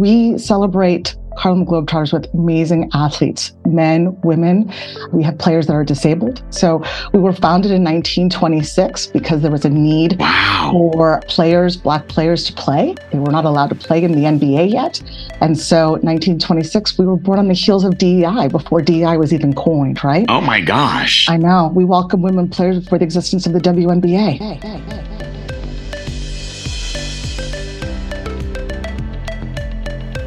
we celebrate Harlem Globetrotters with amazing athletes, men, women. We have players that are disabled. So we were founded in 1926 because there was a need wow. for players, Black players to play. They were not allowed to play in the NBA yet. And so 1926, we were born on the heels of DEI before DEI was even coined, right? Oh my gosh. I know. We welcome women players before the existence of the WNBA. Hey, hey, hey,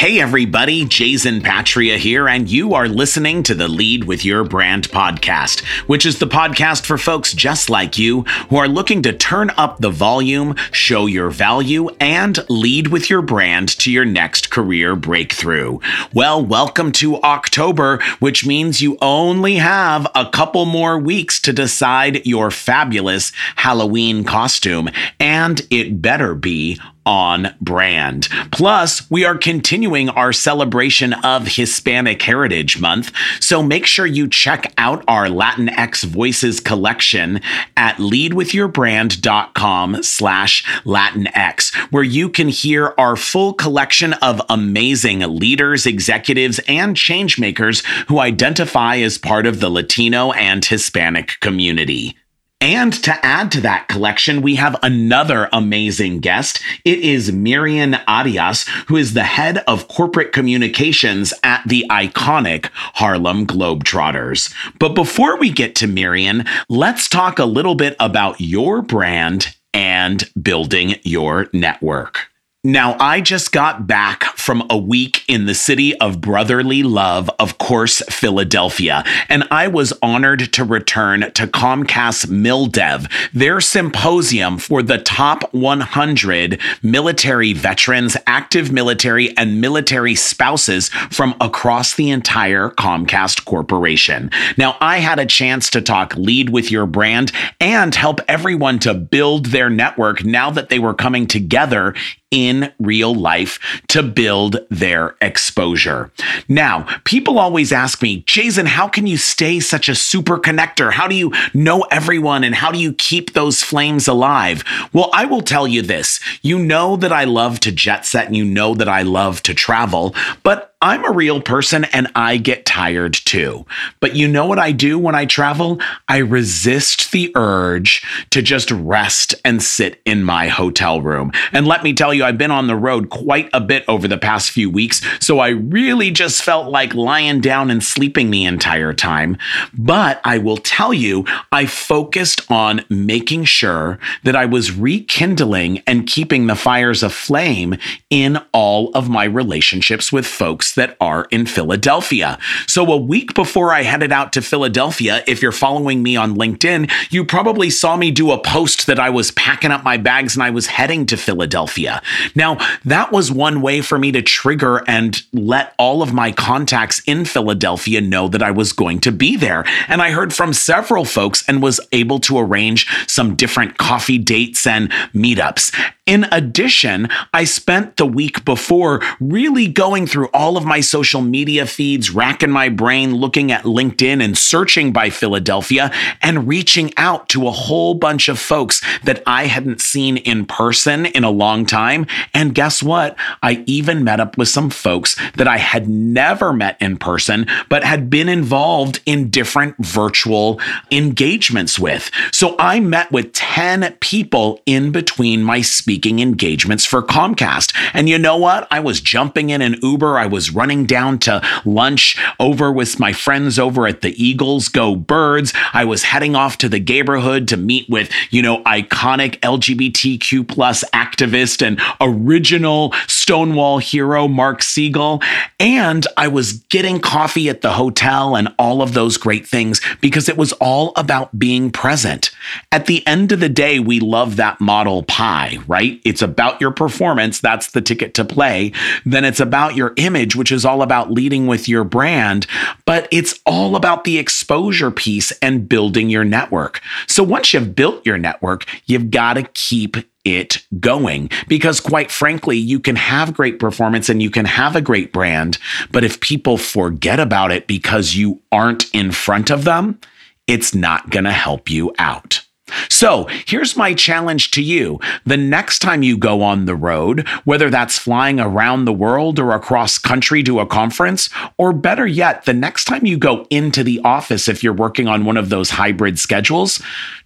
Hey everybody, Jayzen Patria here, and you are listening to the Lead with Your Brand podcast, which is the podcast for folks just like you who are looking to turn up the volume, show your value, and lead with your brand to your next career breakthrough. Well, welcome to October, which means you only have a couple more weeks to decide your fabulous Halloween costume, and it better be on brand. Plus, we are continuing our celebration of Hispanic Heritage Month, so make sure you check out our Latinx Voices collection at leadwithyourbrand.com slash Latinx, where you can hear our full collection of amazing leaders, executives, and changemakers who identify as part of the Latino and Hispanic community. And to add to that collection, we have another amazing guest. It is Mirian Arias, who is the head of corporate communications at the iconic Harlem Globetrotters. But before we get to Mirian, let's talk a little bit about your brand and building your network. Now, I just got back from a week in the city of brotherly love, of course, Philadelphia, and I was honored to return to Comcast MilDev, their symposium for the top 100 military veterans, active military, and military spouses from across the entire Comcast Corporation. Now, I had a chance to talk lead with your brand and help everyone to build their network now that they were coming together in real life to build their exposure. Now, people always ask me, Jayzen, how can you stay such a super connector? How do you know everyone and how do you keep those flames alive? Well, I will tell you this. You know that I love to jet set and you know that I love to travel, but I'm a real person and I get tired too. But you know what I do when I travel? I resist the urge to just rest and sit in my hotel room. And let me tell you, I've been on the road quite a bit over the past few weeks, so I really just felt like lying down and sleeping the entire time. But I will tell you, I focused on making sure that I was rekindling and keeping the fires aflame in all of my relationships with folks that are in Philadelphia. So, a week before I headed out to Philadelphia, if you're following me on LinkedIn, you probably saw me do a post that I was packing up my bags and I was heading to Philadelphia. Now, that was one way for me to trigger and let all of my contacts in Philadelphia know that I was going to be there. And I heard from several folks and was able to arrange some different coffee dates and meetups. In addition, I spent the week before really going through all of my social media feeds, racking my brain, looking at LinkedIn and searching by Philadelphia and reaching out to a whole bunch of folks that I hadn't seen in person in a long time. And guess what? I even met up with some folks that I had never met in person, but had been involved in different virtual engagements with. So I met with 10 people in between my speaking speaking engagements for Comcast. And you know what? I was jumping in an Uber. I was running down to lunch over with my friends over at the Eagles Go Birds. I was heading off to the neighborhood to meet with, you know, iconic LGBTQ plus activist and original Stonewall hero Mark Segal. And I was getting coffee at the hotel and all of those great things because it was all about being present. At the end of the day, we love that model pie, right? It's about your performance. That's the ticket to play. Then it's about your image, which is all about leading with your brand, but it's all about the exposure piece and building your network. So once you've built your network, you've got to keep it going because quite frankly you can have great performance and you can have a great brand but if people forget about it because you aren't in front of them it's not going to help you out so here's my challenge to you. The next time you go on the road, whether that's flying around the world or across country to a conference, or better yet, the next time you go into the office if you're working on one of those hybrid schedules,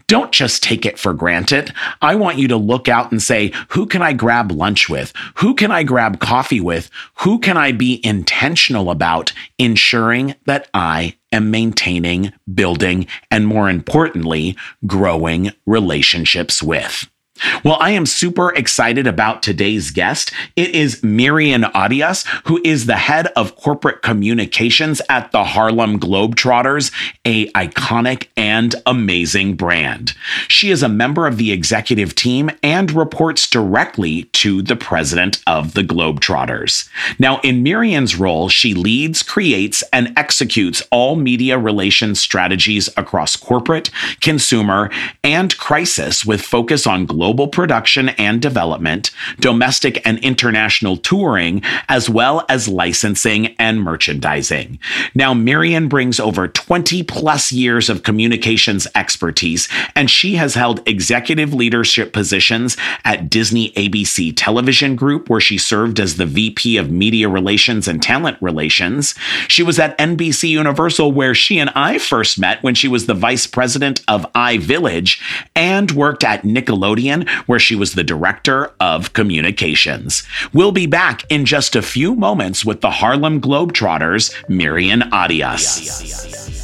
don't just take it for granted. I want you to look out and say, who can I grab lunch with? Who can I grab coffee with? Who can I be intentional about ensuring that I am maintaining, building, and more importantly, growing relationships with? Well, I am super excited about today's guest. It is Mirian Arias, who is the head of corporate communications at the Harlem Globetrotters, a iconic and amazing brand. She is a member of the executive team and reports directly to the president of the Globetrotters. Now, in Mirian's role, she leads, creates, and executes all media relations strategies across corporate, consumer, and crisis with focus on global global production and development, domestic and international touring, as well as licensing and merchandising. Now, Mirian brings over 20 plus years of communications expertise, and she has held executive leadership positions at Disney ABC Television Group, where she served as the VP of Media Relations and Talent Relations. She was at NBC Universal, where she and I first met when she was the vice president of iVillage, and worked at Nickelodeon where she was the director of communications. We'll be back in just a few moments with the Harlem Globetrotters, Mirian Arias.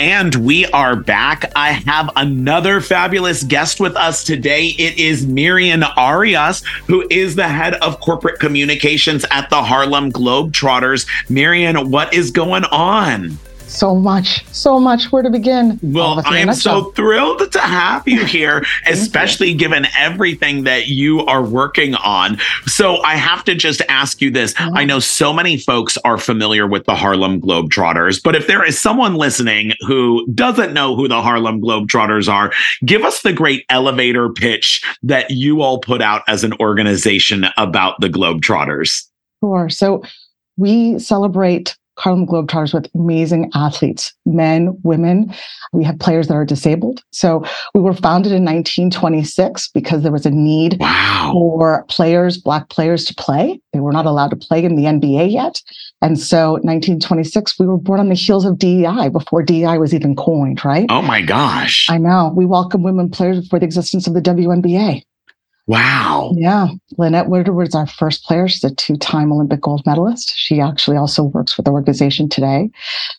And we are back. I have another fabulous guest with us today. It is Mirian Arias, who is the head of corporate communications at the Harlem Globetrotters. Mirian, what is going on? So much, so much where to begin. Well, I am so thrilled to have you here, especially you. given everything that you are working on. So I have to just ask you this. Mm-hmm. I know so many folks are familiar with the Harlem Globetrotters, but if there is someone listening who doesn't know who the Harlem Globetrotters are, give us the great elevator pitch that you all put out as an organization about the Globetrotters. Sure. So we celebrate Harlem Globetrotters with amazing athletes, men, women. We have players that are disabled. So we were founded in 1926 because there was a need wow. for players, Black players to play. They were not allowed to play in the NBA yet. And so 1926, we were born on the heels of DEI before DEI was even coined, right? Oh my gosh. I know. We welcome women players before the existence of the WNBA. Wow. Yeah. Lynette Woodard is our first player. She's a two time Olympic gold medalist. She actually also works with the organization today.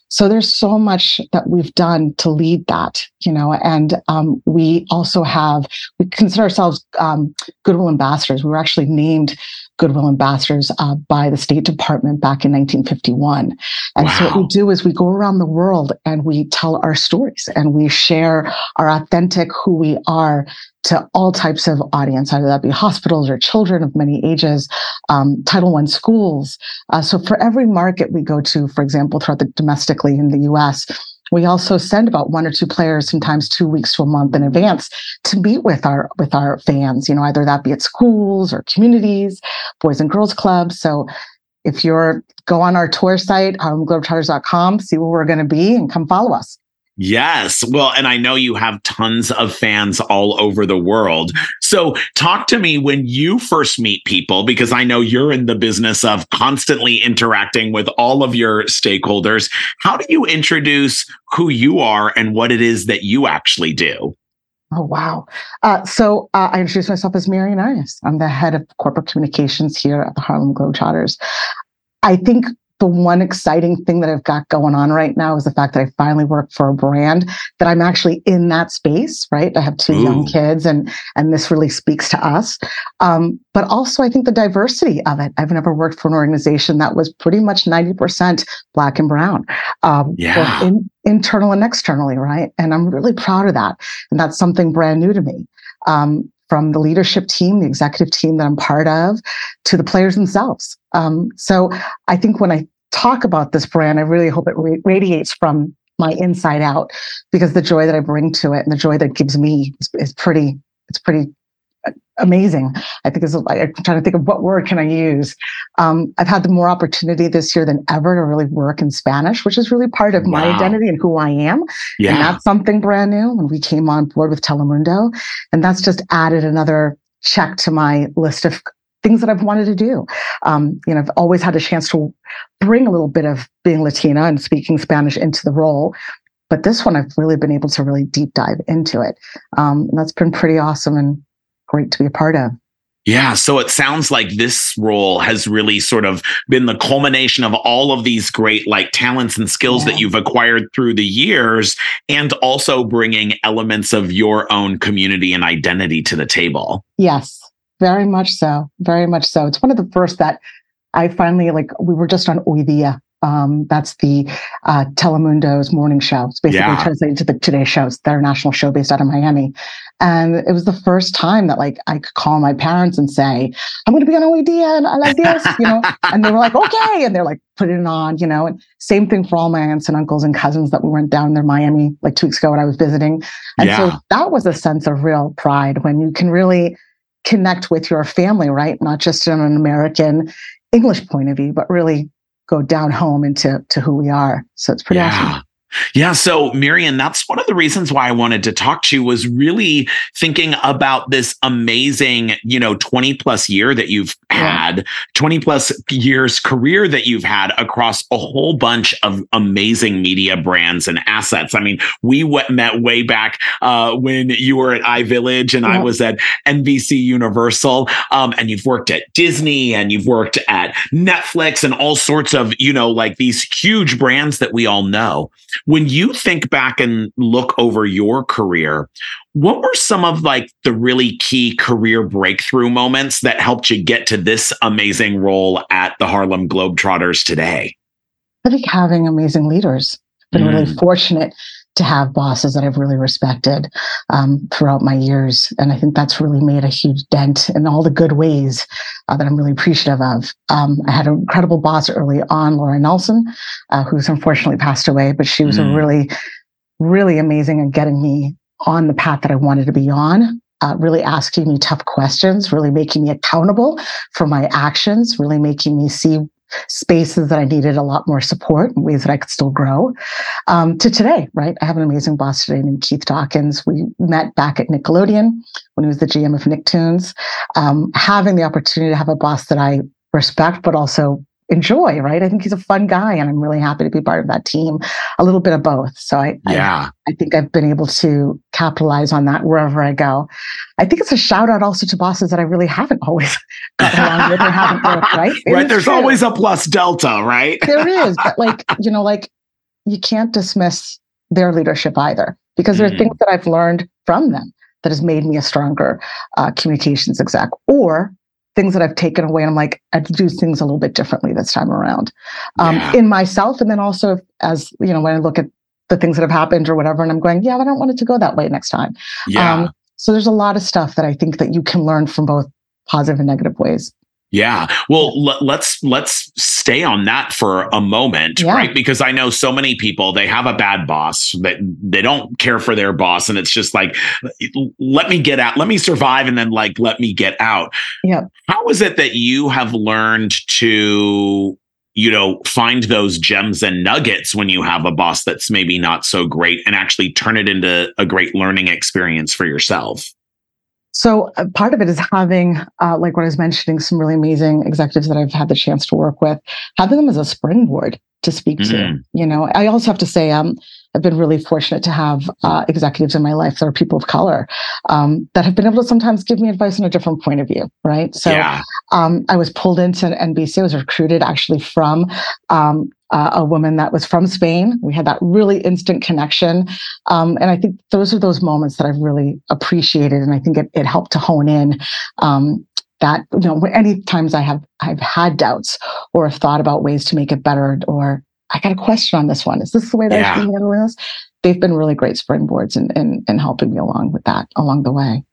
So there's so much that we've done to lead that, you know, and um, we also have, we consider ourselves um, Goodwill ambassadors. We were actually named Goodwill ambassadors uh, by the State Department back in 1951. And wow. so what we do is we go around the world and we tell our stories and we share our authentic who we are to all types of audience, either that be hospitals or children of many ages, um, Title I schools. Uh, so for every market we go to, for example, throughout the domestically in the U.S., we also send about one or two players, sometimes two weeks to a month in advance, to meet with our with our fans. You know, either that be at schools or communities, boys and girls clubs. So if you're go on our tour site, harlemglobetrotters.com, see where we're going to be, and come follow us. Yes. Well, and I know you have tons of fans all over the world. So, talk to me when you first meet people, because I know you're in the business of constantly interacting with all of your stakeholders. How do you introduce who you are and what it is that you actually do? Oh, wow. Uh, so uh, I introduce myself as Mirian Arias. I'm the head of corporate communications here at the Harlem Globetrotters. I think the one exciting thing that I've got going on right now is the fact that I finally work for a brand that I'm actually in that space, right? I have two Ooh. young kids and and this really speaks to us. Um, but also I think the diversity of it. I've never worked for an organization that was pretty much 90% black and brown. Um, yeah. In, internal and externally, right? And I'm really proud of that. And that's something brand new to me. Um, from the leadership team, the executive team that I'm part of, to the players themselves. Um, so I think when I talk about this brand, I really hope it radiates from my inside out because the joy that I bring to it and the joy that gives me is, is pretty, it's pretty amazing. I think is like I'm trying to think of what word can I use. Um, I've had the more opportunity this year than ever to really work in Spanish, which is really part of wow. my identity and who I am. Yeah. And that's something brand new when we came on board with Telemundo. And that's just added another check to my list of things that I've wanted to do. Um, you know, I've always had a chance to bring a little bit of being Latina and speaking Spanish into the role. But this one, I've really been able to really deep dive into it. Um, and that's been pretty awesome and great to be a part of. Yeah. So it sounds like this role has really sort of been the culmination of all of these great like talents and skills yeah. that you've acquired through the years and also bringing elements of your own community and identity to the table. Yes. Very much so. Very much so. It's one of the first that I finally like. We were just on Hoy Dia. Um, that's the uh, Telemundo's morning show. It's basically yeah. translated to the Today Show. It's their national show based out of Miami. And it was the first time that like I could call my parents and say, I'm going to be on Dia and I like this, you know, and they were like, okay. And they're like, put it on, you know, and same thing for all my aunts and uncles and cousins that we went down there Miami like two weeks ago when I was visiting. And yeah. so that was a sense of real pride when you can really connect with your family, right? Not just in an American English point of view, but really go down home into to who we are. So it's pretty yeah. awesome. Yeah. So, Mirian, that's one of the reasons why I wanted to talk to you was really thinking about this amazing, you know, 20 plus year that you've had, yeah. 20 plus years career that you've had across a whole bunch of amazing media brands and assets. I mean, we met way back uh, when you were at iVillage and yeah. I was at NBC Universal. Um, and you've worked at Disney and you've worked at Netflix and all sorts of, you know, like these huge brands that we all know. When you think back and look over your career, what were some of like the really key career breakthrough moments that helped you get to this amazing role at the Harlem Globetrotters today? I think having amazing leaders. Been mm. really fortunate to have bosses that I've really respected um, throughout my years. And I think that's really made a huge dent in all the good ways uh, that I'm really appreciative of. Um, I had an incredible boss early on, Laura Nelson, uh, who's unfortunately passed away, but she was mm. a really, really amazing at getting me on the path that I wanted to be on. Uh, really asking me tough questions, really making me accountable for my actions, really making me see spaces that I needed a lot more support and ways that I could still grow. Um, to today, right? I have an amazing boss today named Keith Dawkins. We met back at Nickelodeon when he was the GM of Nicktoons. Um, having the opportunity to have a boss that I respect, but also enjoy, right? I think he's a fun guy and I'm really happy to be part of that team. A little bit of both. So I, yeah. I, I, think I've been able to capitalize on that wherever I go. I think it's a shout out also to bosses that I really haven't always gotten along with or haven't worked, right? It right. There's true. always a plus delta, right? there is. But like, you know, like you can't dismiss their leadership either because there are mm. things that I've learned from them that has made me a stronger uh, communications exec or things that I've taken away. And I'm like, I do things a little bit differently this time around um, yeah. in myself. And then also as, you know, when I look at the things that have happened or whatever, and I'm going, yeah, I don't want it to go that way next time. Yeah. Um, so there's a lot of stuff that I think that you can learn from both positive and negative ways. Yeah. Well, l- let's let's stay on that for a moment, yeah. right? Because I know so many people they have a bad boss that they don't care for their boss and it's just like let me get out, let me survive and then like let me get out. Yeah. How is it that you have learned to you know, find those gems and nuggets when you have a boss that's maybe not so great and actually turn it into a great learning experience for yourself? So uh, part of it is having, uh, like what I was mentioning, some really amazing executives that I've had the chance to work with, having them as a springboard to speak mm-hmm. to. You know, I also have to say, um, I've been really fortunate to have uh, executives in my life that are people of color um, that have been able to sometimes give me advice on a different point of view. Right. So yeah. um, I was pulled into NBC. I was recruited actually from um, uh, a woman that was from Spain. We had that really instant connection. Um, and I think those are those moments that I've really appreciated. And I think it, it helped to hone in um, that, you know, any times I have, I've had doubts or have thought about ways to make it better or I got a question on this one. Is this the way that yeah. I should handle this? They've been really great springboards and in, in, in, helping me along with that along the way.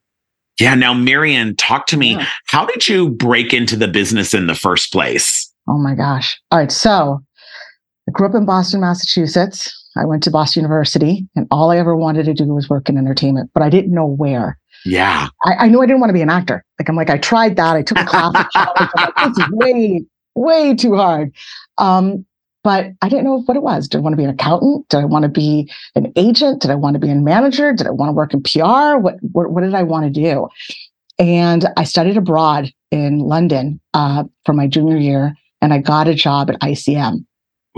Yeah. Now, Mirian, talk to me. Yeah. How did you break into the business in the first place? Oh my gosh. All right. So I grew up in Boston, Massachusetts. I went to Boston University, and all I ever wanted to do was work in entertainment, but I didn't know where. Yeah. I, I knew I didn't want to be an actor. Like, I'm like, I tried that. I took a class at college. I'm like, this is way, way too hard. Um, but I didn't know what it was. Did I want to be an accountant? Did I want to be an agent? Did I want to be a manager? Did I want to work in PR? What, what, what did I want to do? And I studied abroad in London uh, for my junior year, and I got a job at ICM.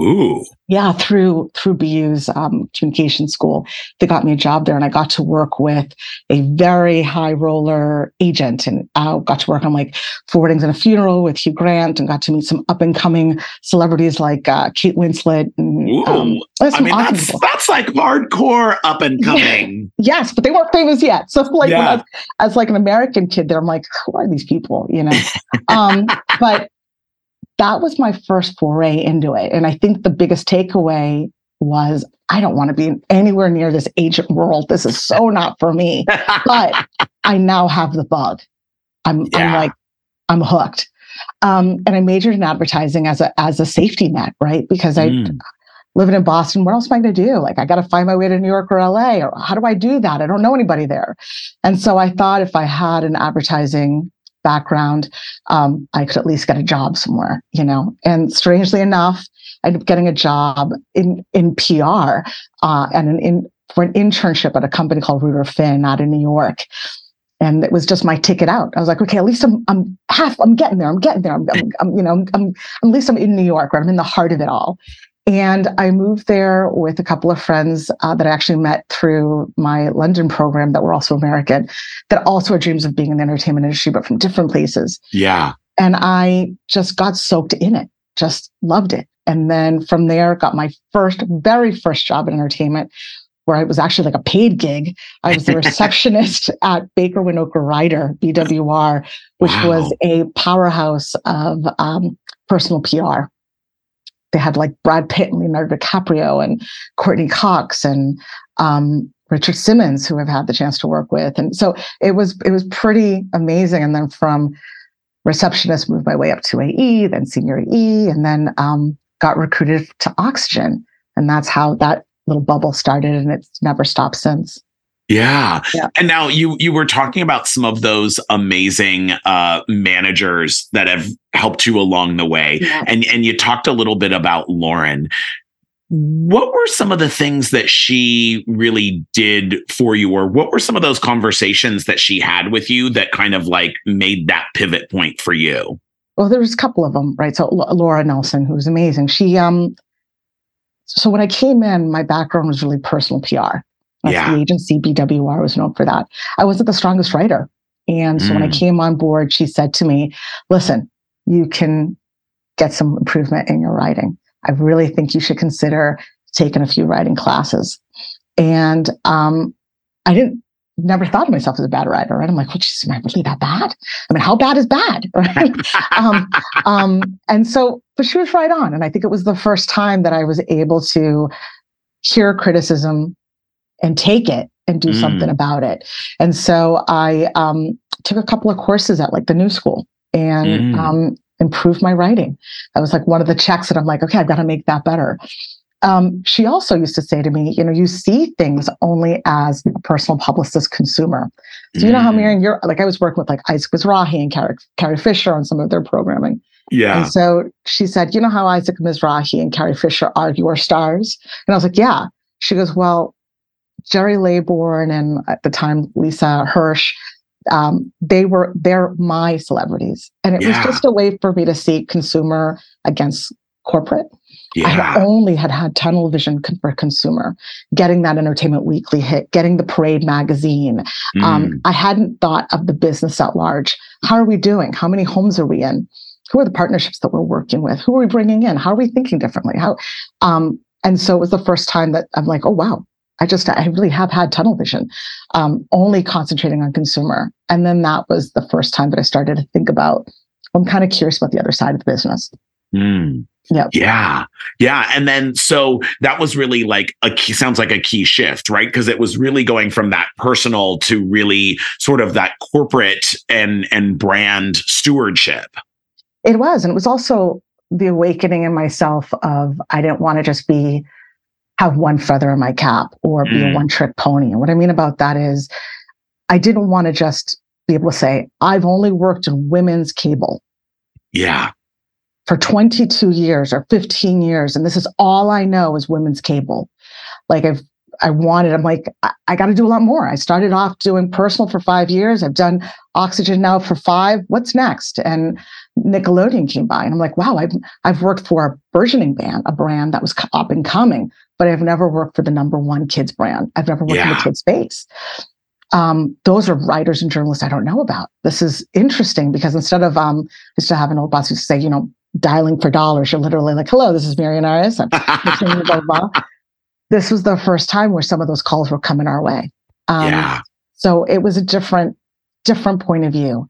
Ooh. Yeah, through through BU's um, communication school, they got me a job there, and I got to work with a very high roller agent, and I got to work on like four weddings and a funeral with Hugh Grant, and got to meet some up and coming celebrities like uh, Kate Winslet. And, Ooh. Um, I mean, that's that's like hardcore up and coming. Yeah. yes, but they weren't famous yet. So like yeah. as, as like an American kid, there, I'm like, who are these people? You know, um, but that was my first foray into it. And I think the biggest takeaway was I don't want to be anywhere near this agent world. This is so not for me. but I now have the bug. I'm, yeah. I'm like, I'm hooked. Um, and I majored in advertising as a as a safety net, right? Because I mm. living in Boston, what else am I going to do? Like, I got to find my way to New York or LA, or how do I do that? I don't know anybody there. And so I thought if I had an advertising background, um, I could at least get a job somewhere, you know. And strangely enough, I ended up getting a job in in PR uh, and an in for an internship at a company called Ruder Finn out in New York. And it was just my ticket out. I was like, okay, at least I'm I'm half I'm getting there. I'm getting there. I'm, I'm, I'm you know I'm, I'm at least I'm in New York, right? I'm in the heart of it all. And I moved there with a couple of friends uh, that I actually met through my London program that were also American, that also had dreams of being in the entertainment industry, but from different places. Yeah. And I just got soaked in it, just loved it. And then from there, got my first, very first job in entertainment, where I was actually like a paid gig. I was the receptionist at Baker Winokur Ryder, BWR, which wow. was a powerhouse of um, personal PR they had like Brad Pitt and Leonardo DiCaprio and Courteney Cox and um, Richard Simmons, who I've had the chance to work with. And so it was it was pretty amazing. And then from receptionist, moved my way up to AE, then senior AE, and then um, got recruited to Oxygen. And that's how that little bubble started, and it's never stopped since. Yeah. yeah. And now you you were talking about some of those amazing uh, managers that have helped you along the way. Yeah. And and you talked a little bit about Lauren. What were some of the things that she really did for you or what were some of those conversations that she had with you that kind of like made that pivot point for you? Well, there was a couple of them, right? So Laura Nelson, who was amazing. She um so when I came in, my background was really personal PR. That's yeah. the agency BWR was known for that. I wasn't the strongest writer. And so mm. when I mm. came on board, she said to me, listen, you can get some improvement in your writing. I really think you should consider taking a few writing classes. And um, I didn't never thought of myself as a bad writer, right? I'm like, well, geez, am I really that bad? I mean, how bad is bad? Right. um, um, and so, but she was right on. And I think it was the first time that I was able to hear criticism and take it and do mm. something about it. And so I um, took a couple of courses at like the New School and Mm. um, improve my writing. That was like one of the checks that I'm like, okay, I've got to make that better. Um, she also used to say to me, you know, you see things only as a personal publicist consumer. So you know how Mm. Mirian, you're like I was working with like Isaac Mizrahi and Carrie, Carrie Fisher on some of their programming. Yeah. And so she said, you know how Isaac Mizrahi and Carrie Fisher are your stars? And I was like, yeah. She goes, well, Gerry Laybourne and at the time Lisa Hirsch, um, they were they're my celebrities, and it Yeah. was just a way for me to see consumer against corporate. I had only had had tunnel vision for consumer, getting that Entertainment Weekly hit, getting the Parade magazine. Mm. Um, I hadn't thought of the business at large. How are we doing? How many homes are we in? Who are the partnerships that we're working with? Who are we bringing in? How are we thinking differently? How? Um, and so it was the first time that I'm like, oh wow, I just I really have had tunnel vision, um, only concentrating on consumer. And then that was the first time that I started to think about. I'm kind of curious about the other side of the business. Mm. Yep. Yeah. Yeah. And then so that was really like a key, sounds like a key shift, right? Because it was really going from that personal to really sort of that corporate and and brand stewardship. It was, and it was also the awakening in myself of I didn't want to just be have one feather in my cap or be Mm. a one trick pony. And what I mean about that is I didn't want to just be able to say, I've only worked in women's cable Yeah. for 22 years or 15 years, and this is all I know is women's cable. Like I've I wanted, I'm like, I, I got to do a lot more. I started off doing personal for five years. I've done oxygen now for five. What's next? And Nickelodeon came by, and I'm like, wow, I've I've worked for a burgeoning band, a brand that was up and coming, but I've never worked for the number one kids brand. I've never worked in the kids space. Um, those are writers and journalists I don't know about. This is interesting because instead of um, I used to have an old boss who say, you know, dialing for dollars, you're literally like, hello, this is Mirian Arias. I'm listening to blah, blah, blah. This was the first time where some of those calls were coming our way. Um, yeah. So it was a different, different point of view.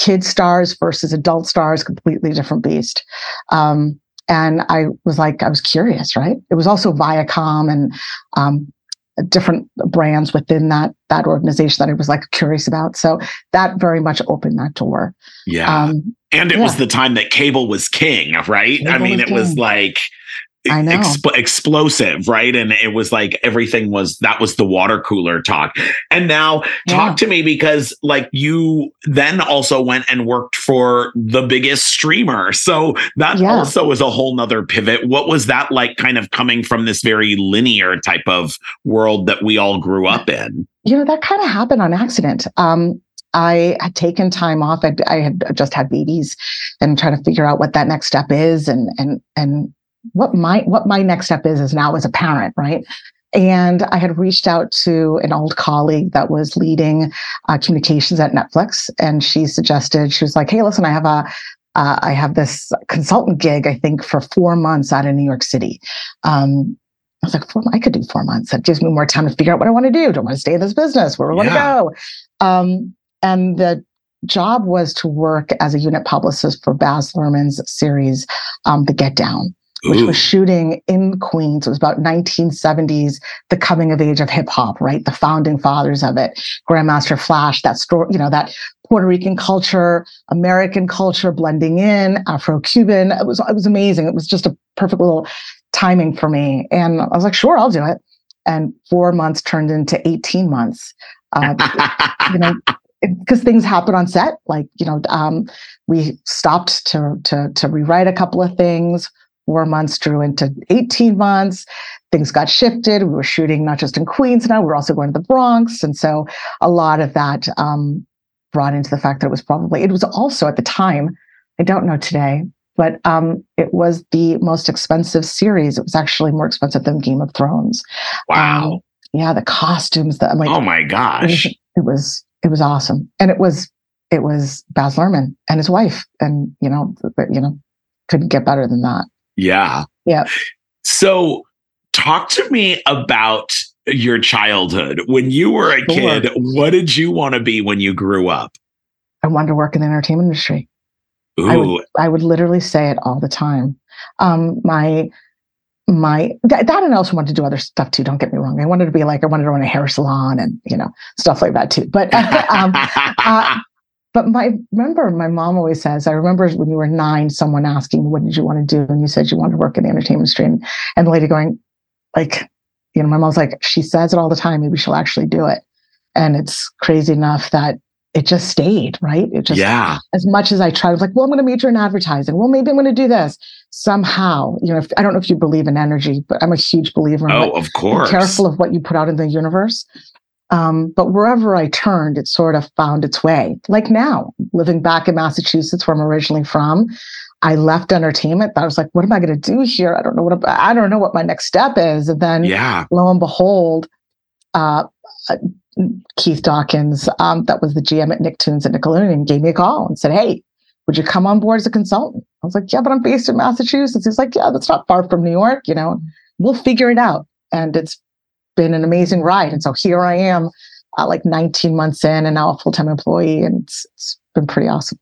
Kid stars versus adult stars, completely different beast. Um, and I was like, I was curious, right? It was also Viacom and um, different brands within that that organization that I was like curious about. So that very much opened that door. Yeah. Um, and it was the time that cable was king, right? I mean, was it was like I know. exp- explosive, right? And it was like everything was that was the water cooler talk. And now talk Yeah. to me because like you then also went and worked for the biggest streamer. So that Yeah. also was a whole nother pivot. What was that like kind of coming from this very linear type of world that we all grew up in? you know that kind of happened on accident um, i had taken time off I'd, i had just had babies and trying to figure out what that next step is and and and what my what my next step is is now as a parent right and i had reached out to an old colleague that was leading uh, communications at netflix and she suggested she was like hey listen i have a uh, I have this consultant gig, I think, for four months out in New York City. Um, I was like, four, I could do four months. That gives me more time to figure out what I want to do. Do I want to stay in this business? Where do I want Yeah. to go? Um, and the job was to work as a unit publicist for Baz Luhrmann's series, um, The Get Down, which Ooh. was shooting in Queens. It was about 1970s, the coming of age of hip hop, right? The founding fathers of it, Grandmaster Flash, that story, you know, that Puerto Rican culture, American culture blending in, Afro-Cuban. It was it was amazing. It was just a perfect little timing for me. And I was like, sure, I'll do it. And four months turned into 18 months. Uh, you know, because things happen on set. Like, you know, um, we stopped to to to rewrite a couple of things. Four months drew into 18 months. Things got shifted. We were shooting not just in Queens now, we were also going to the Bronx. And so a lot of that um, brought into the fact that it was probably, it was also at the time, I don't know today, but um, it was the most expensive series. It was actually more expensive than Game of Thrones. wow. Um, yeah, the costumes, the I'm like, oh my it was, gosh. it was it was awesome, and it was it was Baz Luhrmann and his wife, and you know, you know, couldn't get better than that. Yeah. Yeah. So talk to me about your childhood. When you were a kid, what did you want to be when you grew up? I wanted to work in the entertainment industry. Ooh, I would, I would literally say it all the time. Um, my my that, that and I also wanted to do other stuff too. Don't get me wrong. I wanted to be like I wanted to run a hair salon and you know stuff like that too. But um, uh, but my remember my mom always says, I remember when you were nine, someone asking, what did you want to do? And you said you wanted to work in the entertainment industry. And, the lady going, like, you know, my mom's like, she says it all the time. Maybe she'll actually do it. And it's crazy enough that it just stayed, right? It just, yeah. as much as I tried, I was like, well, I'm going to major in advertising. Well, maybe I'm going to do this somehow. You know, if, I don't know if you believe in energy, but I'm a huge believer in Oh, of course. Careful of what you put out in the universe. Um, but wherever I turned, it sort of found its way. Like now, living back in Massachusetts, where I'm originally from, I left entertainment. I was like, what am I going to do here? I don't know what I'm, I don't know what my next step is. And then, yeah. lo and behold, uh, uh, Keith Dawkins, um, that was the GM at Nicktoons at Nickelodeon, gave me a call and said, "Hey, would you come on board as a consultant?" I was like, "Yeah, but I'm based in Massachusetts." He's like, "Yeah, that's not far from New York. You know, we'll figure it out." And it's been an amazing ride. And so here I am, uh, like 19 months in, and now a full time employee, and it's, it's been pretty awesome.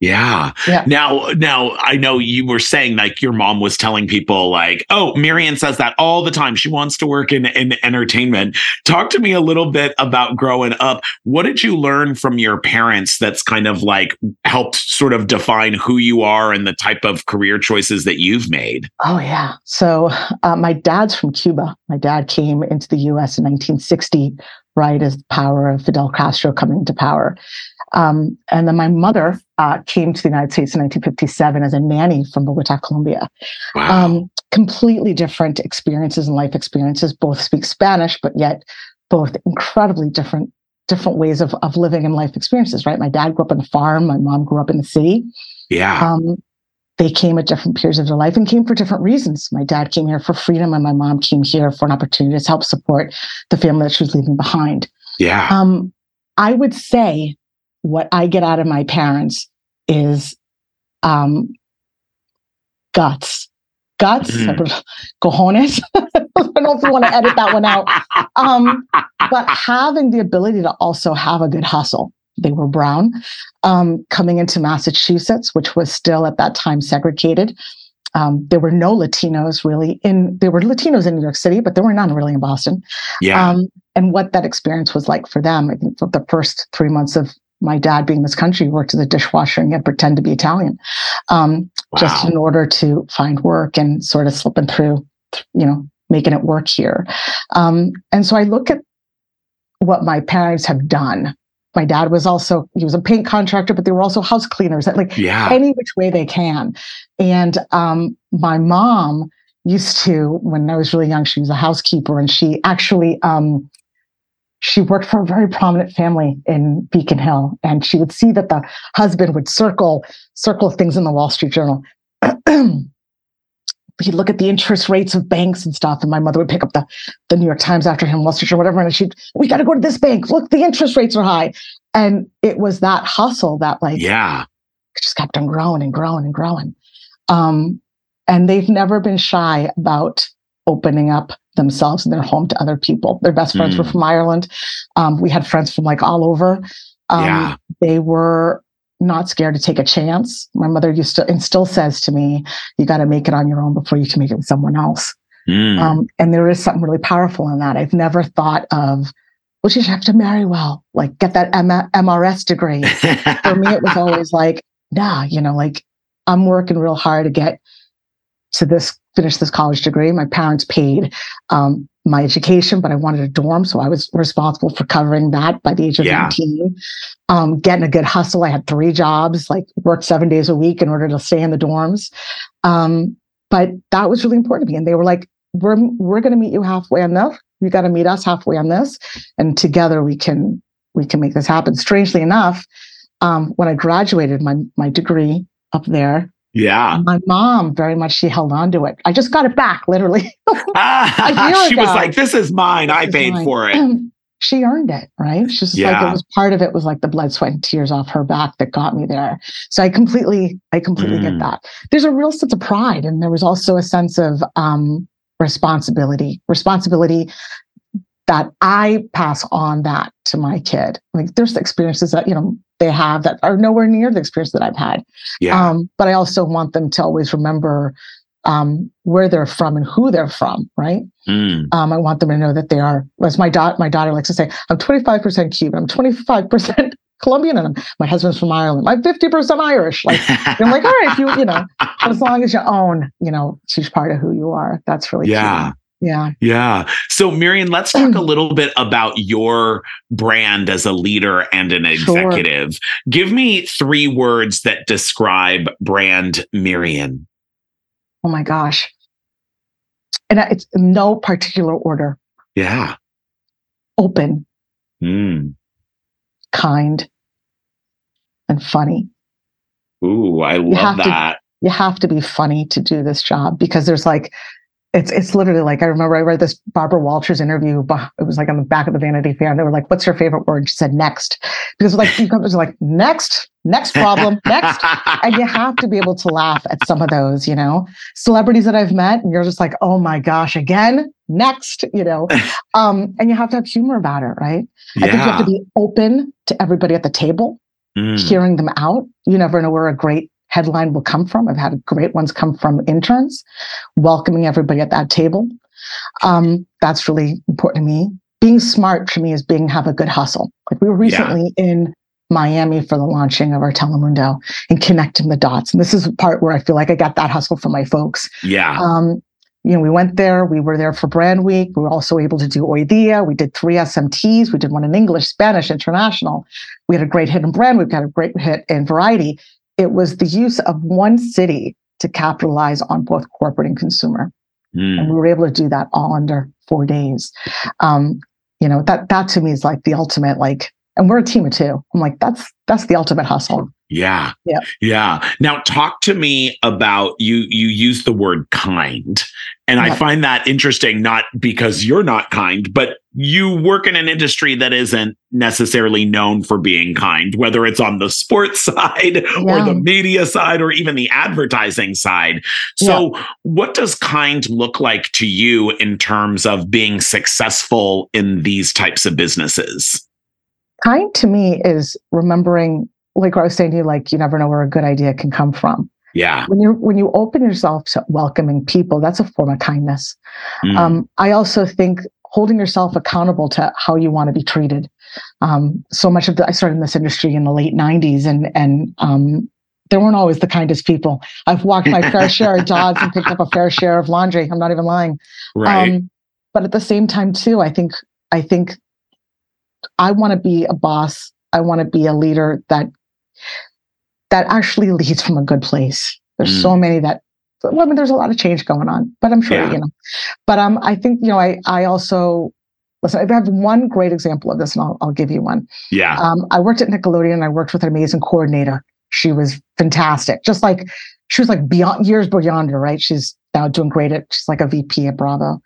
Yeah. Yeah. Now, now I know you were saying like your mom was telling people like, "Oh, Mirian says that all the time. She wants to work in in entertainment." Talk to me a little bit about growing up. What did you learn from your parents that's kind of like helped sort of define who you are and the type of career choices that you've made? Oh yeah. So uh, my dad's from Cuba. My dad came into the U.S. in 1960, right as the power of Fidel Castro coming to power. Um, and then my mother uh, came to the United States in 1957 as a nanny from Bogota, Colombia. Wow. Um, completely different experiences and life experiences. Both speak Spanish, but yet both incredibly different different ways of, of living and life experiences. Right. My dad grew up on a farm. My mom grew up in the city. yeah. Um, they came at different periods of their life and came for different reasons. My dad came here for freedom, and my mom came here for an opportunity to help support the family that she was leaving behind. yeah. Um, I would say what I get out of my parents is um, guts. Guts, Mm. cojones. I don't know if you want to edit that one out. Um, but having the ability to also have a good hustle. They were brown, um, coming into Massachusetts, which was still at that time segregated. Um, there were no Latinos really in. There were Latinos in New York City, but there were none really in Boston yeah. um, and what that experience was like for them. I think for the first three months of my dad being in this country, worked as a dishwasher and had pretend to be Italian, um, just in order to find work and sort of slipping through, you know, making it work here. Um, and so I look at what my parents have done. My dad was also he was a paint contractor, but they were also house cleaners. Like yeah. any which way they can. And um, my mom used to, when I was really young, she was a housekeeper, and she actually um, she worked for a very prominent family in Beacon Hill, and she would see that the husband would circle circle things in the Wall Street Journal. He'd look at the interest rates of banks and stuff, and my mother would pick up the, the New York Times after him, Wall Street or whatever, and she'd, we got to go to this bank. Look, the interest rates are high. And it was that hustle that like yeah. just kept on growing and growing and growing. Um, and they've never been shy about opening up themselves and their home to other people. Their best friends were Mm. from Ireland. Um, we had friends from like all over. Um, Yeah. They were not scared to take a chance. My mother used to and still says to me, you got to make it on your own before you can make it with someone else. Mm. Um, and there is something really powerful in that. I've never thought of, well, you have to marry well, like get that M- MRS degree for me, it was always like, nah, you know, like I'm working real hard to get to this, finish this college degree. My parents paid um, my education, but I wanted a dorm. So I was responsible for covering that by the age of Yeah. 19. Um, getting a good hustle. I had three jobs, like worked seven days a week in order to stay in the dorms. Um, but that was really important to me. And they were like, we're, we're going to meet you halfway on this. You got to meet us halfway on this. And together we can, we can make this happen. Strangely enough, um, when I graduated my my degree up there, yeah. my mom very much she held on to it. I just got it back, literally. Ah, she was like, "This is mine. I is paid mine. for it." she earned it, right? She's just like it was part of it was like the blood, sweat, and tears off her back that got me there. So I completely, I completely Mm. get that. There's a real sense of pride, and there was also a sense of um, responsibility. Responsibility that I pass on that to my kid. Like there's experiences that you know they have that are nowhere near the experience that I've had. Yeah. Um, but I also want them to always remember um, where they're from and who they're from, right? Mm. Um, I want them to know that they are, as my daughter, my daughter likes to say, I'm 25% Cuban, I'm 25% Colombian them. My husband's from Ireland. I'm 50% Irish. Like, I'm like, all right, if you, you know, as long as you own, you know, huge part of who you are, that's really yeah. Yeah. Yeah. So, Mirian, let's talk a little bit about your brand as a leader and an executive. Sure. Give me three words that describe brand Mirian. Oh my gosh. And it's no particular order. Yeah. Open, mm. kind, and funny. Ooh, I love that. To, you have to be funny to do this job because there's like it's it's literally like I remember I read this Barbara Walters interview. It was like on the back of the Vanity Fair, and they were like, "What's your favorite word?" She said, "Next," because like you come to like next, next problem, next, and you have to be able to laugh at some of those, you know, celebrities that I've met, and you're just like, "Oh my gosh, again, next," you know, um, and you have to have humor about it, right? Yeah. I think you have to be open to everybody at the table, mm. hearing them out. You never know where a great headline will come from. I've had great ones come from interns, welcoming everybody at that table. Um, that's really important to me. Being smart to me is being have a good hustle. Like we were recently yeah. in Miami for the launching of our Telemundo and connecting the dots. And this is the part where I feel like I got that hustle from my folks. Yeah. Um, you know, we went there, we were there for brand week. We were also able to do Hoy Dia. We did three SMTs. We did one in English, Spanish, international. We had a great hit in brand. We've got a great hit in variety it was the use of one city to capitalize on both corporate and consumer. Mm. And we were able to do that all under four days. Um, you know, that that to me is like the ultimate, like, and we're a team of two. I'm like, that's that's the ultimate hustle. Yeah. Yeah. Yeah. Now talk to me about you you use the word kind. And I find that interesting not because you're not kind, but you work in an industry that isn't necessarily known for being kind, whether it's on the sports side yeah. or the media side or even the advertising side. So, yeah. what does kind look like to you in terms of being successful in these types of businesses? Kind to me is remembering like I was saying to you, like you never know where a good idea can come from. Yeah. When you when you open yourself to welcoming people, that's a form of kindness. Mm. Um, I also think holding yourself accountable to how you want to be treated. Um, so much of the I started in this industry in the late '90s, and and um, there weren't always the kindest people. I've walked my fair share of dogs and picked up a fair share of laundry. I'm not even lying. Right. Um, but at the same time, too, I think I think I want to be a boss. I want to be a leader that that actually leads from a good place. There's mm. so many that well, I mean, there's a lot of change going on, but I'm sure, yeah. you know. But um, I think, you know, I I also listen, I have one great example of this, and I'll, I'll give you one. Yeah. Um, I worked at Nickelodeon and I worked with an amazing coordinator. She was fantastic. Just like she was like beyond years beyond her, right? She's now doing great at she's like a VP at Bravo.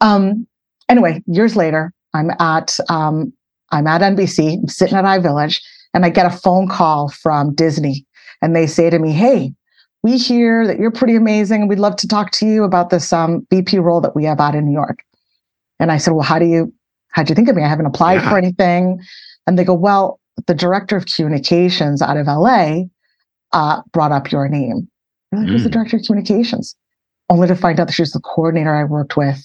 Um, anyway, years later, I'm at um, I'm at NBC, I'm sitting at iVillage, and I get a phone call from Disney and they say to me, Hey, we hear that you're pretty amazing and we'd love to talk to you about this um, VP role that we have out in New York. And I said, Well, how do you, how'd you think of me? I haven't applied yeah. for anything. And they go, Well, the director of communications out of LA uh, brought up your name. Like, Who's the mm. director of communications? Only to find out that she was the coordinator I worked with.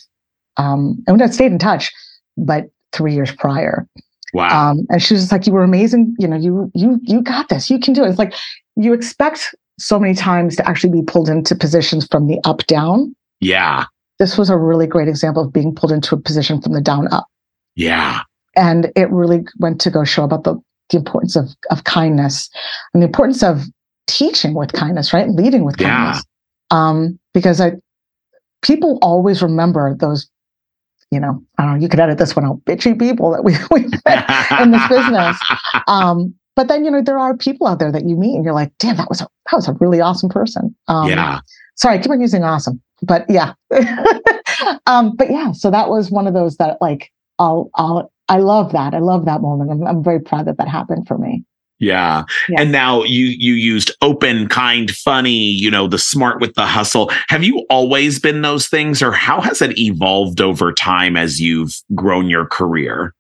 Um, and we had stayed in touch, but three years prior. Wow. Um, and she was just like, you were amazing. You know, you, you, you got this. You can do it. It's like you expect so many times to actually be pulled into positions from the up down. Yeah. This was a really great example of being pulled into a position from the down up. Yeah. And it really went to go show about the, the importance of, of kindness and the importance of teaching with kindness, right? Leading with kindness. Yeah. Um, because I, people always remember those you know, I don't know, you could edit this one out, bitchy people that we, we met in this business. Um, but then, you know, there are people out there that you meet and you're like, damn, that was a, that was a really awesome person. Um, yeah. Sorry, I keep on using awesome, but yeah. um, but yeah, so that was one of those that like, I'll, I'll, I love that. I love that moment. I'm, I'm very proud that that happened for me. Yeah. yeah. And now you you used open, kind, funny, you know, the smart with the hustle. Have you always been those things or how has it evolved over time as you've grown your career?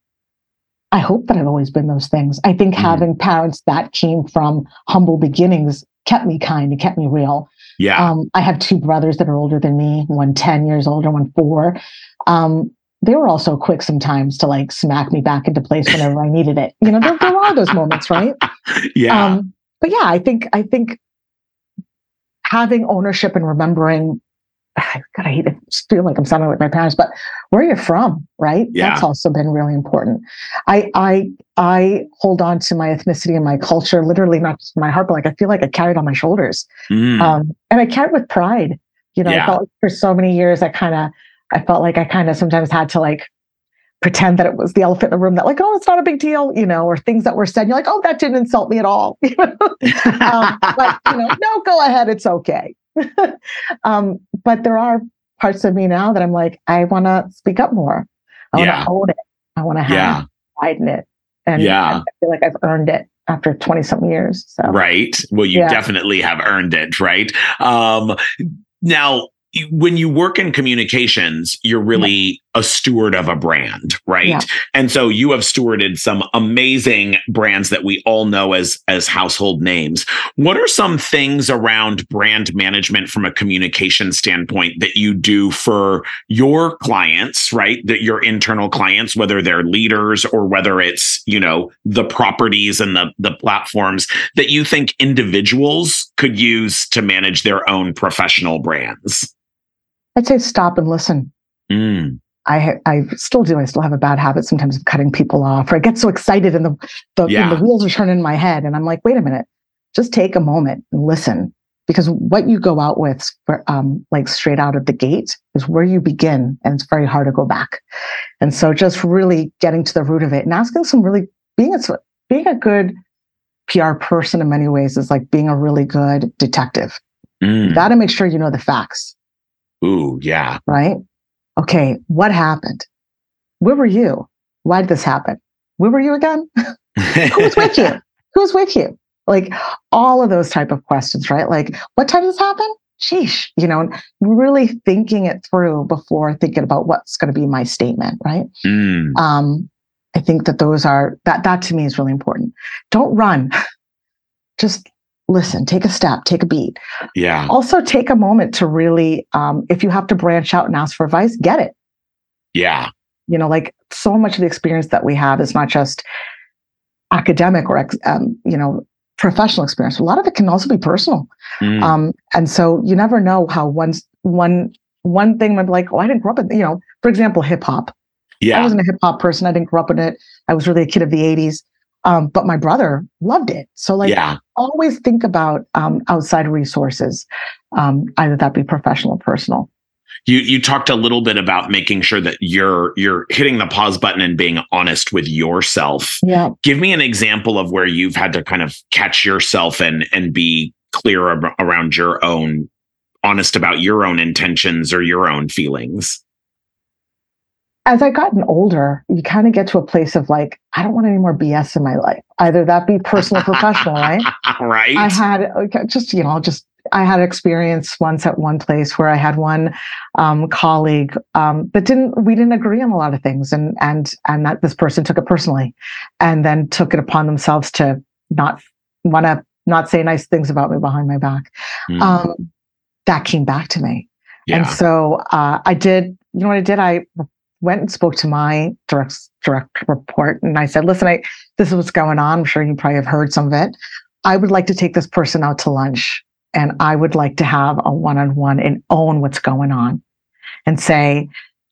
I hope that I've always been those things. I think mm having parents that came from humble beginnings kept me kind and kept me real. Yeah. Um, I have two brothers that are older than me, one 10 years older, one four. Um, they were also quick sometimes to like smack me back into place whenever I needed it. You know, there, there are those moments, right? Yeah. Um, but yeah, I think I think having ownership and remembering God, I hate to feel like I'm sounding like my parents, but where you're from, right? Yeah. That's also been really important. I I I hold on to my ethnicity and my culture, literally not just my heart, but like I feel like I carry it on my shoulders. Mm. Um, and I carry it with pride. You know, Yeah. I felt like for so many years I kind of I felt like I kind of sometimes had to like pretend that it was the elephant in the room that like, oh, it's not a big deal, you know, or things that were said. You're like, oh, that didn't insult me at all. You know? um, but you know, no, go ahead, it's okay. um, but there are parts of me now that I'm like, I want to speak up more. I want to Yeah. own it. I want to have yeah. pride in it, and Yeah. I feel like I've earned it after 20 something years. So Right. Well, you Yeah. definitely have earned it, right? Um, now, when you work in communications, you're really a steward of a brand, right? Yeah. And so you have stewarded some amazing brands that we all know as as household names. What are some things around brand management from a communication standpoint that you do for your clients, right? That your internal clients, whether they're leaders or whether it's, you know, the properties and the the platforms that you think individuals could use to manage their own professional brands? I'd say stop and listen. Mm, I I still do. I still have a bad habit sometimes of cutting people off, or I get so excited and the the, Yeah. the wheels are turning in my head, and I'm like, wait a minute, just take a moment and listen, because what you go out with, for, um, like straight out of the gate, is where you begin, and it's very hard to go back. And so, just really getting to the root of it and asking some really being a being a good PR person in many ways is like being a really good detective. mm. You got to make sure you know the facts Ooh, yeah. right? Okay, what happened? Where were you? Why did this happen? Where were you again? Who was with you? Who's with you? Like all of those type of questions, right? Like, what time does this happen? Sheesh, you know, really thinking it through before thinking about what's going to be my statement, right? Mm, Um, I think that those are that that to me is really important. Don't run. Just listen, take a step, take a beat. Yeah. also take a moment to really um, if you have to branch out and ask for advice get it. Yeah. you know like so much of the experience that we have is not just academic or ex- um, you know professional experience. A lot of it can also be personal. Mm, um, and so you never know how one one one thing might be like oh i didn't grow up in you know for example hip-hop Yeah. i wasn't a hip-hop person. I didn't grow up in it. I was really a kid of the 80s um, but my brother loved it. So like yeah. Always think about um, outside resources, um, either that be professional or personal. You you talked a little bit about making sure that you're you're hitting the pause button and being honest with yourself. Yeah. Give me an example of where you've had to kind of catch yourself and and be clear ab- around your own honest about your own intentions or your own feelings. As I've gotten older, you kind of get to a place of like, I don't want any more BS in my life. Either that be personal professional, right? right? I had just, you know, just I had experience once at one place where I had one um, colleague um, that didn't we didn't agree on a lot of things, and and and that this person took it personally, and then took it upon themselves to not want to not say nice things about me behind my back. Mm, Um, that came back to me, and so uh, I did. You know what I did? I went and spoke to my direct direct report, and I said, "Listen, I this is what's going on. I'm sure you probably have heard some of it. I would like to take this person out to lunch, and I would like to have a one on one and own what's going on, and say,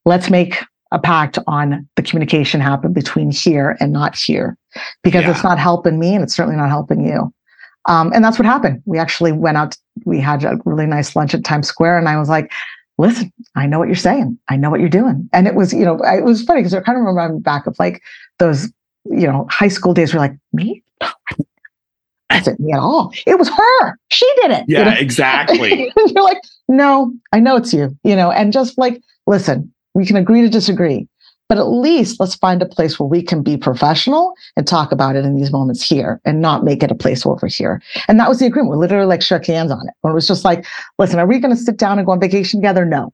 let's make a pact on the communication happen between here and not here, because Yeah. it's not helping me, and it's certainly not helping you." Um, and that's what happened. We actually went out. We had a really nice lunch at Times Square, and I was like, "Listen, I know what you're saying. I know what you're doing." And it was, you know, it was funny because I kind of remember back of like those, you know, high school days. Where you're like, "Me? Wasn't me at all. It was her. She did it." you yeah, know? exactly. you're like, "No, I know it's you." You know, and just like, listen, we can agree to disagree. But at least let's find a place where we can be professional and talk about it in these moments here and not make it a place over here. And that was the agreement. We literally like shook hands on it. Where it was just like, listen, are we going to sit down and go on vacation together? No.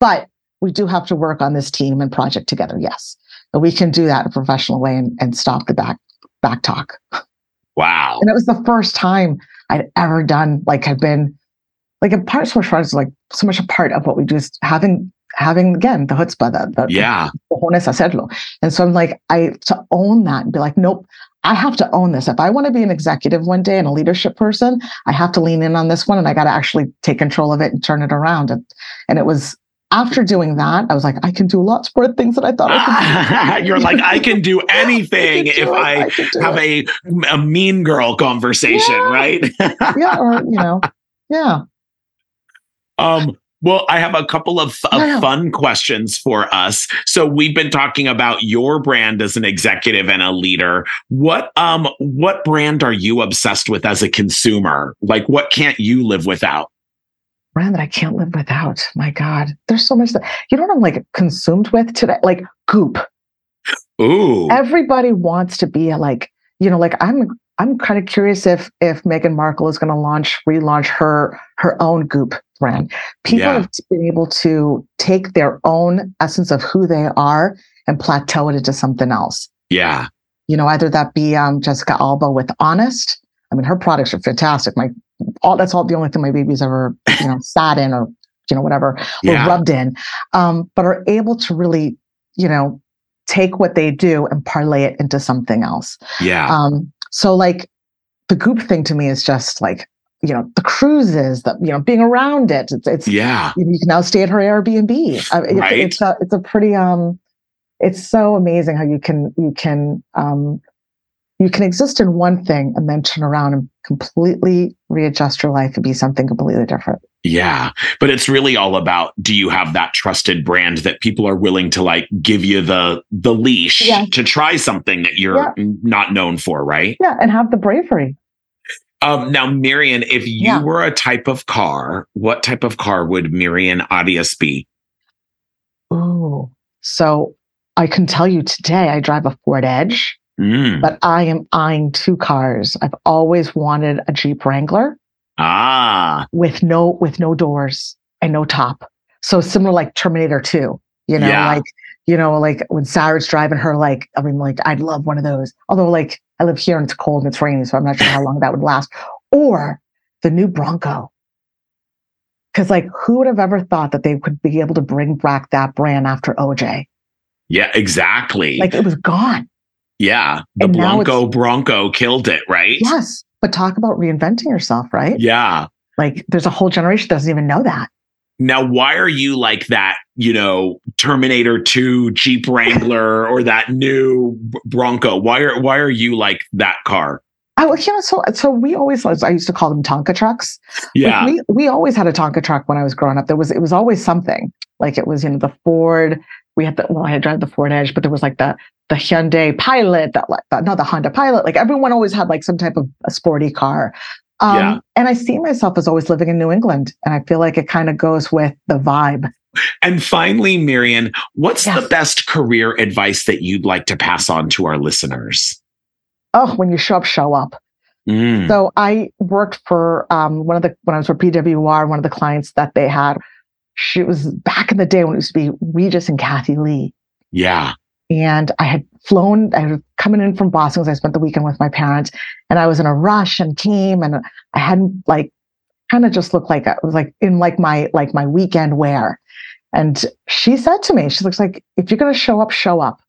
But we do have to work on this team and project together. Yes. But we can do that in a professional way and, and stop the back back talk. Wow. And it was the first time I'd ever done like I've been like a part of projects is like so much a part of what we do is having having again the chutzpah, the, the yeah, cojones hacerlo. And so I'm like, I to own that and be like, nope, I have to own this. If I want to be an executive one day and a leadership person, I have to lean in on this one and I got to actually take control of it and turn it around. And, and it was after doing that, I was like, I can do lots more things that I thought I could. You're like, I can do anything I can do if I, I have a, a mean girl conversation, yeah. right? yeah. Or, you know, yeah. Um, well, I have a couple of, of fun questions for us. So we've been talking about your brand as an executive and a leader. What um what brand are you obsessed with as a consumer? Like what can't you live without? Brand that I can't live without. My God, there's so much that you know what I'm like consumed with today. Like Goop. Ooh. Everybody wants to be a, like you know like I'm I'm kind of curious if if Meghan Markle is going to launch relaunch her her own Goop brand. People yeah. have been able to take their own essence of who they are and plateau it into something else. Yeah. You know, either that be um, Jessica Alba with Honest. I mean, her products are fantastic. My all that's all the only thing my baby's ever you know sat in or you know whatever yeah. or rubbed in, um, but are able to really you know take what they do and parlay it into something else. Yeah. Um, so like the goop thing to me is just like, you know, the cruises, that you know, being around it. It's, it's yeah. You, can now stay at her Airbnb. Right. It's a, it's a pretty um, it's so amazing how you can you can um, you can exist in one thing and then turn around and completely readjust your life and be something completely different. Yeah. But it's really all about do you have that trusted brand that people are willing to like give you the the leash yeah. to try something that you're yeah. not known for, right? Yeah, and have the bravery. Um, now, Mirian, if you yeah. were a type of car, what type of car would Mirian Arias be? Oh, so I can tell you today I drive a Ford Edge, mm. but I am eyeing two cars. I've always wanted a Jeep Wrangler. Ah. With no with no doors and no top. So similar like Terminator 2, you know, yeah. like you know, like when Sarah's driving her, like, I mean, like, I'd love one of those. Although, like, I live here and it's cold and it's raining, so I'm not sure how long that would last. Or the new Bronco. Because, like, who would have ever thought that they could be able to bring back that brand after OJ? Yeah, exactly. Like, it was gone. Yeah. The and Blanco Bronco killed it, right? Yes. But talk about reinventing yourself, right? Yeah. Like, there's a whole generation that doesn't even know that. Now, why are you like that, you know, Terminator 2 Jeep Wrangler or that new Bronco? Why are why are you like that car? I, you know, so so we always I used to call them Tonka trucks. Yeah, we we always had a Tonka truck when I was growing up. There was it was always something like it was you know the Ford. We had the well, I had drive the Ford Edge, but there was like the the Hyundai Pilot, that like not the Honda Pilot. Like everyone always had like some type of a sporty car. Um, yeah. And I see myself as always living in New England. And I feel like it kind of goes with the vibe. And finally, Mirian, what's the best career advice that you'd like to pass on to our listeners? Oh, when you show up, show up. Mm. So I worked for um, one of the, when I was for PWR, one of the clients that they had, she was back in the day when it used to be Regis and Kathie Lee. Yeah. And I had flown, I was coming in from Boston because I spent the weekend with my parents and I was in a rush and came and I hadn't like kind of just looked like I was like in like my like my weekend wear. And she said to me, she looks like, if you're gonna show up, show up.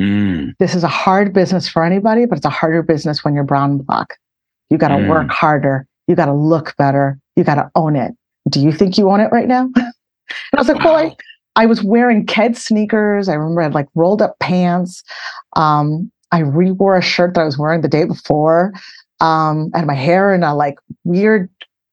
Mm. This is a hard business for anybody, but it's a harder business when you're brown and black. You gotta mm. work harder, you gotta look better, you gotta own it. Do you think you own it right now? and I was like, wow. well, I, I was wearing Ked sneakers. I remember I had like rolled up pants. Um, I re-wore a shirt that I was wearing the day before. Um, I had my hair in a like weird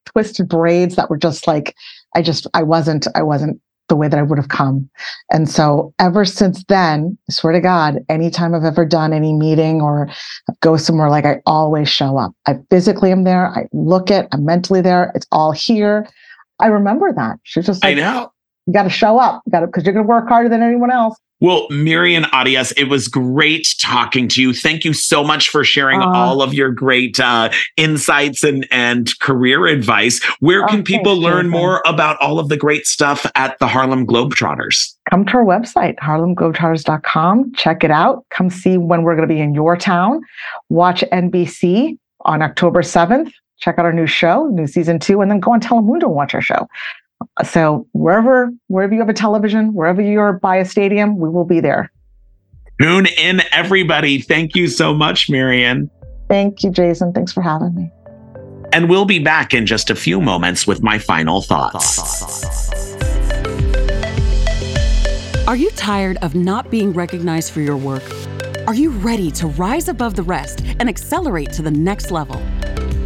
twisted braids that were just like I just I wasn't I wasn't the way that I would have come. And so ever since then, I swear to God, anytime I've ever done any meeting or go somewhere, like I always show up. I physically am there. I look it. I'm mentally there. It's all here. I remember that. She's just like, I know. You got to show up. You got to because you're going to work harder than anyone else. Well, Mirian Arias, it was great talking to you. Thank you so much for sharing uh, all of your great uh, insights and, and career advice. Where can people learn more about all of the great stuff at the Harlem Globetrotters? Come to our website, harlemglobetrotters.com. Check it out. Come see when we're going to be in your town. Watch NBC on October 7th. Check out our new show, new season two, and then go on Telemundo and watch our show So wherever wherever you have a television, wherever you're by a stadium, we will be there. Tune in, everybody. Thank you so much, Mirian. Thank you, Jayzen. Thanks for having me. And we'll be back in just a few moments with my final thoughts. Are you tired of not being recognized for your work? Are you ready to rise above the rest and accelerate to the next level?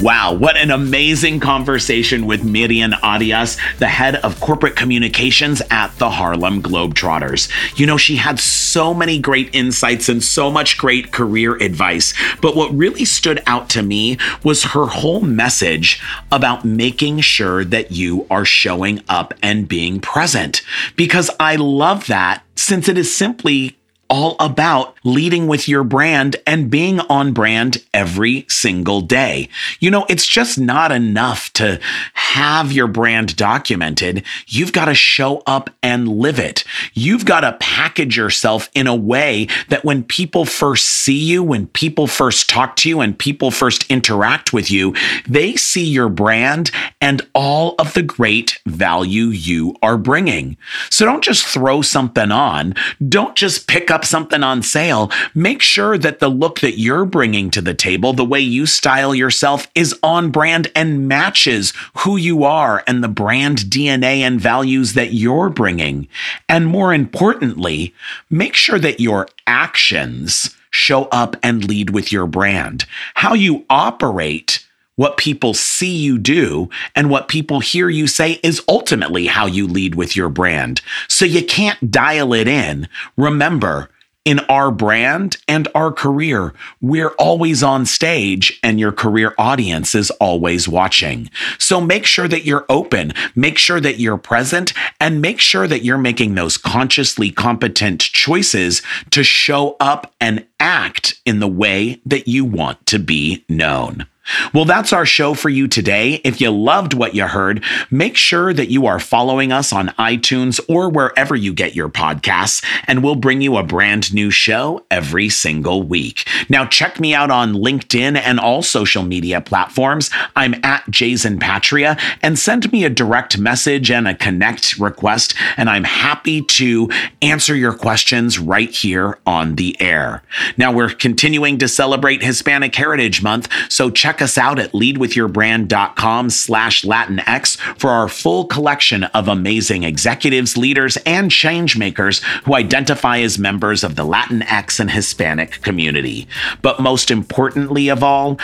Wow, what an amazing conversation with Mirian Arias, the head of corporate communications at the Harlem Globetrotters. You know, she had so many great insights and so much great career advice. But what really stood out to me was her whole message about making sure that you are showing up and being present. Because I love that since it is simply all about leading with your brand and being on brand every single day. You know, it's just not enough to have your brand documented. You've got to show up and live it. You've got to package yourself in a way that when people first see you, when people first talk to you, and people first interact with you, they see your brand and all of the great value you are bringing. So don't just throw something on. Don't just pick up something on sale. Make sure that the look that you're bringing to the table, the way you style yourself is on brand and matches who you are and the brand DNA and values that you're bringing. And more importantly, make sure that your actions show up and lead with your brand. How you operate what people see you do and what people hear you say is ultimately how you lead with your brand. So you can't dial it in. Remember, in our brand and our career, we're always on stage and your career audience is always watching. So make sure that you're open, make sure that you're present, and make sure that you're making those consciously competent choices to show up and act in the way that you want to be known. Well, that's our show for you today. If you loved what you heard, make sure that you are following us on iTunes or wherever you get your podcasts, and we'll bring you a brand new show every single week. Now, check me out on LinkedIn and all social media platforms. I'm at Jayzen Patria, and send me a direct message and a connect request, and I'm happy to answer your questions right here on the air. Now, we're continuing to celebrate Hispanic Heritage Month, so check us out at leadwithyourbrand.com slash Latinx for our full collection of amazing executives, leaders, and change makers who identify as members of the Latinx and Hispanic community. But most importantly of all,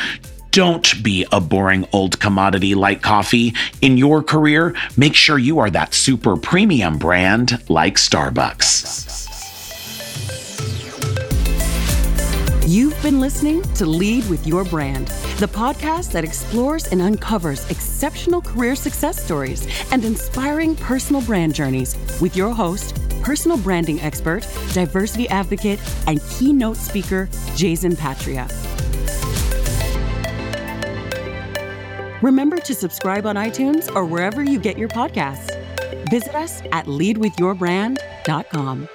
don't be a boring old commodity like coffee. In your career, make sure you are that super premium brand like Starbucks. You've been listening to Lead with Your Brand, the podcast that explores and uncovers exceptional career success stories and inspiring personal brand journeys with your host, personal branding expert, diversity advocate, and keynote speaker, Jayzen Patria. Remember to subscribe on iTunes or wherever you get your podcasts. Visit us at leadwithyourbrand.com.